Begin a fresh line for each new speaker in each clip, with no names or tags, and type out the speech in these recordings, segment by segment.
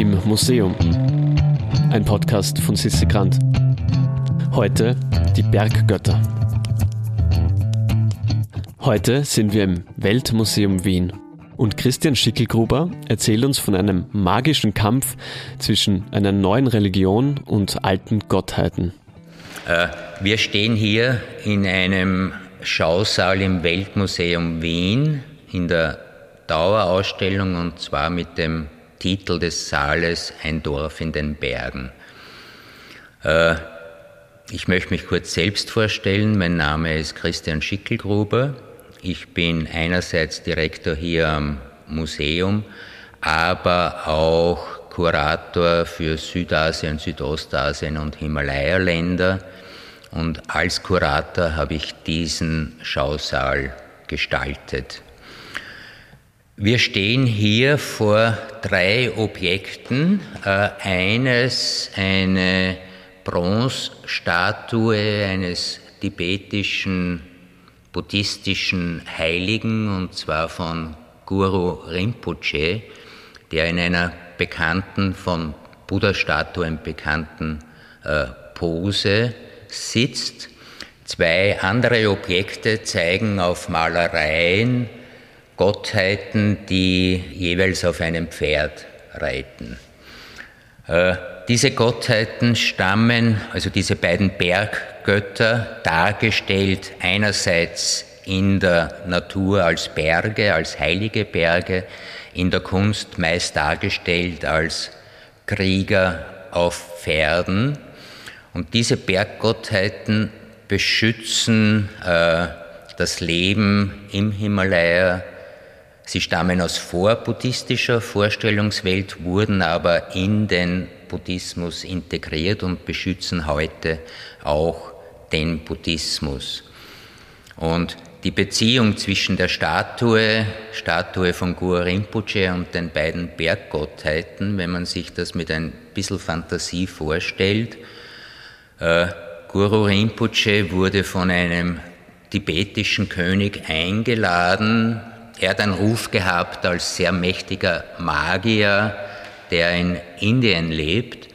im Museum. Ein Podcast von Sissi Grant. Heute die Berggötter. Heute sind wir im Weltmuseum Wien und Christian Schickelgruber erzählt uns von einem magischen Kampf zwischen einer neuen Religion und alten Gottheiten.
Äh, wir stehen hier in einem Schausaal im Weltmuseum Wien in der Dauerausstellung und zwar mit dem Titel des Saales Ein Dorf in den Bergen. Äh, ich möchte mich kurz selbst vorstellen. Mein Name ist Christian Schickelgruber. Ich bin einerseits Direktor hier am Museum, aber auch Kurator für Südasien, Südostasien und Himalaya-Länder. Und als Kurator habe ich diesen Schausaal gestaltet. Wir stehen hier vor drei Objekten. Äh, eines eine Bronzestatue eines tibetischen buddhistischen Heiligen, und zwar von Guru Rinpoche, der in einer bekannten, von Buddha-Statuen bekannten äh, Pose sitzt. Zwei andere Objekte zeigen auf Malereien Gottheiten, die jeweils auf einem Pferd reiten. Äh, diese Gottheiten stammen, also diese beiden Berggötter, dargestellt einerseits in der Natur als Berge, als heilige Berge, in der Kunst meist dargestellt als Krieger auf Pferden. Und diese Berggottheiten beschützen äh, das Leben im Himalaya, Sie stammen aus vorbuddhistischer Vorstellungswelt, wurden aber in den Buddhismus integriert und beschützen heute auch den Buddhismus. Und die Beziehung zwischen der Statue, Statue von Guru Rinpoche und den beiden Berggottheiten, wenn man sich das mit ein bisschen Fantasie vorstellt, äh, Guru Rinpoche wurde von einem tibetischen König eingeladen, er hat einen Ruf gehabt als sehr mächtiger Magier, der in Indien lebt.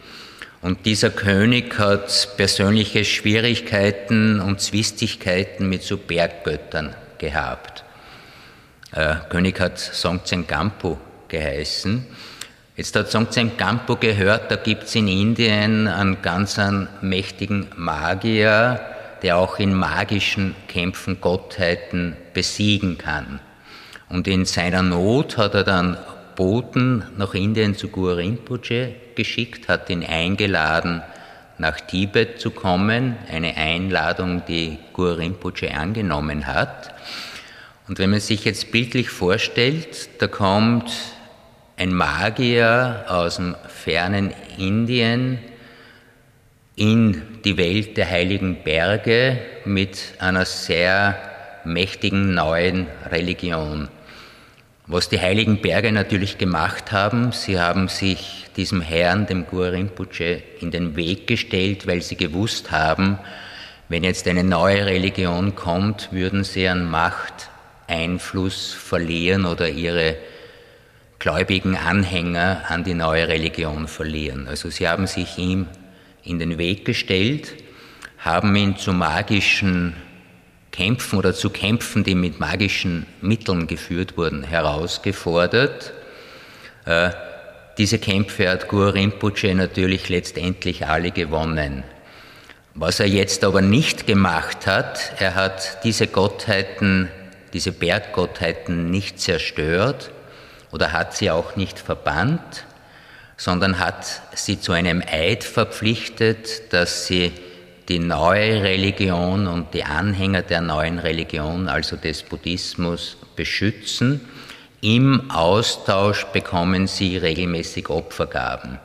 Und dieser König hat persönliche Schwierigkeiten und Zwistigkeiten mit so Berggöttern gehabt. Äh, König hat Songtsen Gampo geheißen. Jetzt hat Songtsen Gampo gehört, da gibt es in Indien einen ganz einen mächtigen Magier, der auch in magischen Kämpfen Gottheiten besiegen kann. Und in seiner Not hat er dann Boten nach Indien zu Guru geschickt, hat ihn eingeladen, nach Tibet zu kommen, eine Einladung, die Guru angenommen hat. Und wenn man sich jetzt bildlich vorstellt, da kommt ein Magier aus dem fernen Indien in die Welt der heiligen Berge mit einer sehr mächtigen neuen Religion. Was die heiligen Berge natürlich gemacht haben, sie haben sich diesem Herrn, dem Guru in den Weg gestellt, weil sie gewusst haben, wenn jetzt eine neue Religion kommt, würden sie an Macht, Einfluss verlieren oder ihre gläubigen Anhänger an die neue Religion verlieren. Also sie haben sich ihm in den Weg gestellt, haben ihn zu magischen Kämpfen oder zu Kämpfen, die mit magischen Mitteln geführt wurden, herausgefordert. Äh, diese Kämpfe hat Guru Rinpoche natürlich letztendlich alle gewonnen. Was er jetzt aber nicht gemacht hat, er hat diese Gottheiten, diese Berggottheiten nicht zerstört oder hat sie auch nicht verbannt, sondern hat sie zu einem Eid verpflichtet, dass sie die neue Religion und die Anhänger der neuen Religion, also des Buddhismus, beschützen. Im Austausch bekommen sie regelmäßig Opfergaben.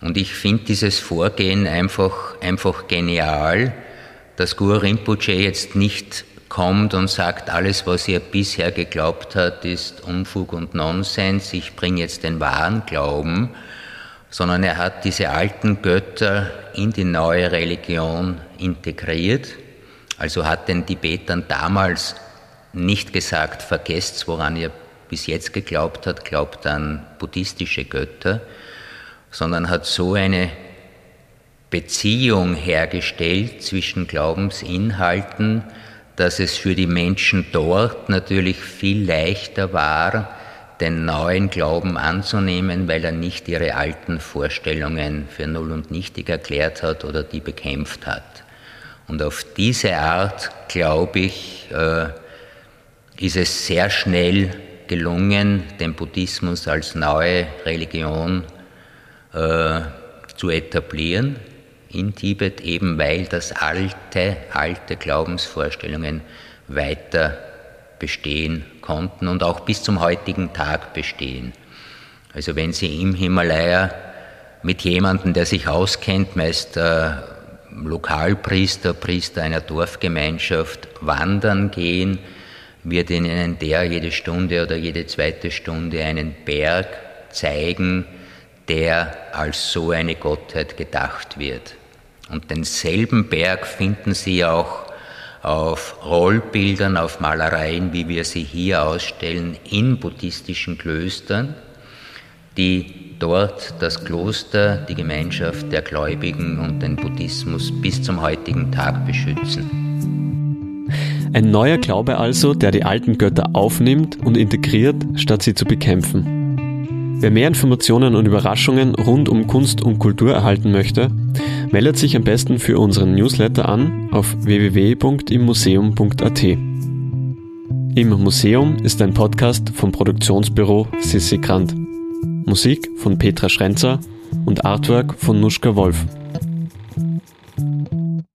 Und ich finde dieses Vorgehen einfach, einfach genial, dass Guru Rinpoche jetzt nicht kommt und sagt, alles, was ihr bisher geglaubt hat, ist Unfug und Nonsens, ich bringe jetzt den wahren Glauben, sondern er hat diese alten Götter in die neue Religion integriert. Also hat den Tibetern damals nicht gesagt, vergesst, woran ihr bis jetzt geglaubt hat, glaubt an buddhistische Götter, sondern hat so eine Beziehung hergestellt zwischen Glaubensinhalten, dass es für die Menschen dort natürlich viel leichter war, den neuen Glauben anzunehmen, weil er nicht ihre alten Vorstellungen für null und nichtig erklärt hat oder die bekämpft hat. Und auf diese Art, glaube ich, äh, ist es sehr schnell gelungen, den Buddhismus als neue Religion äh, zu etablieren in Tibet, eben weil das alte, alte Glaubensvorstellungen weiter bestehen konnten und auch bis zum heutigen Tag bestehen. Also wenn Sie im Himalaya mit jemandem, der sich auskennt, meist äh, Lokalpriester, Priester einer Dorfgemeinschaft, wandern gehen, wird Ihnen der jede Stunde oder jede zweite Stunde einen Berg zeigen, der als so eine Gottheit gedacht wird. Und denselben Berg finden Sie auch auf Rollbildern, auf Malereien, wie wir sie hier ausstellen, in buddhistischen Klöstern, die dort das Kloster, die Gemeinschaft der Gläubigen und den Buddhismus bis zum heutigen Tag beschützen.
Ein neuer Glaube also, der die alten Götter aufnimmt und integriert, statt sie zu bekämpfen. Wer mehr Informationen und Überraschungen rund um Kunst und Kultur erhalten möchte, meldet sich am besten für unseren Newsletter an auf www.immuseum.at. Im Museum ist ein Podcast vom Produktionsbüro Sissi Grant. Musik von Petra Schrenzer und Artwork von Nuschka Wolf.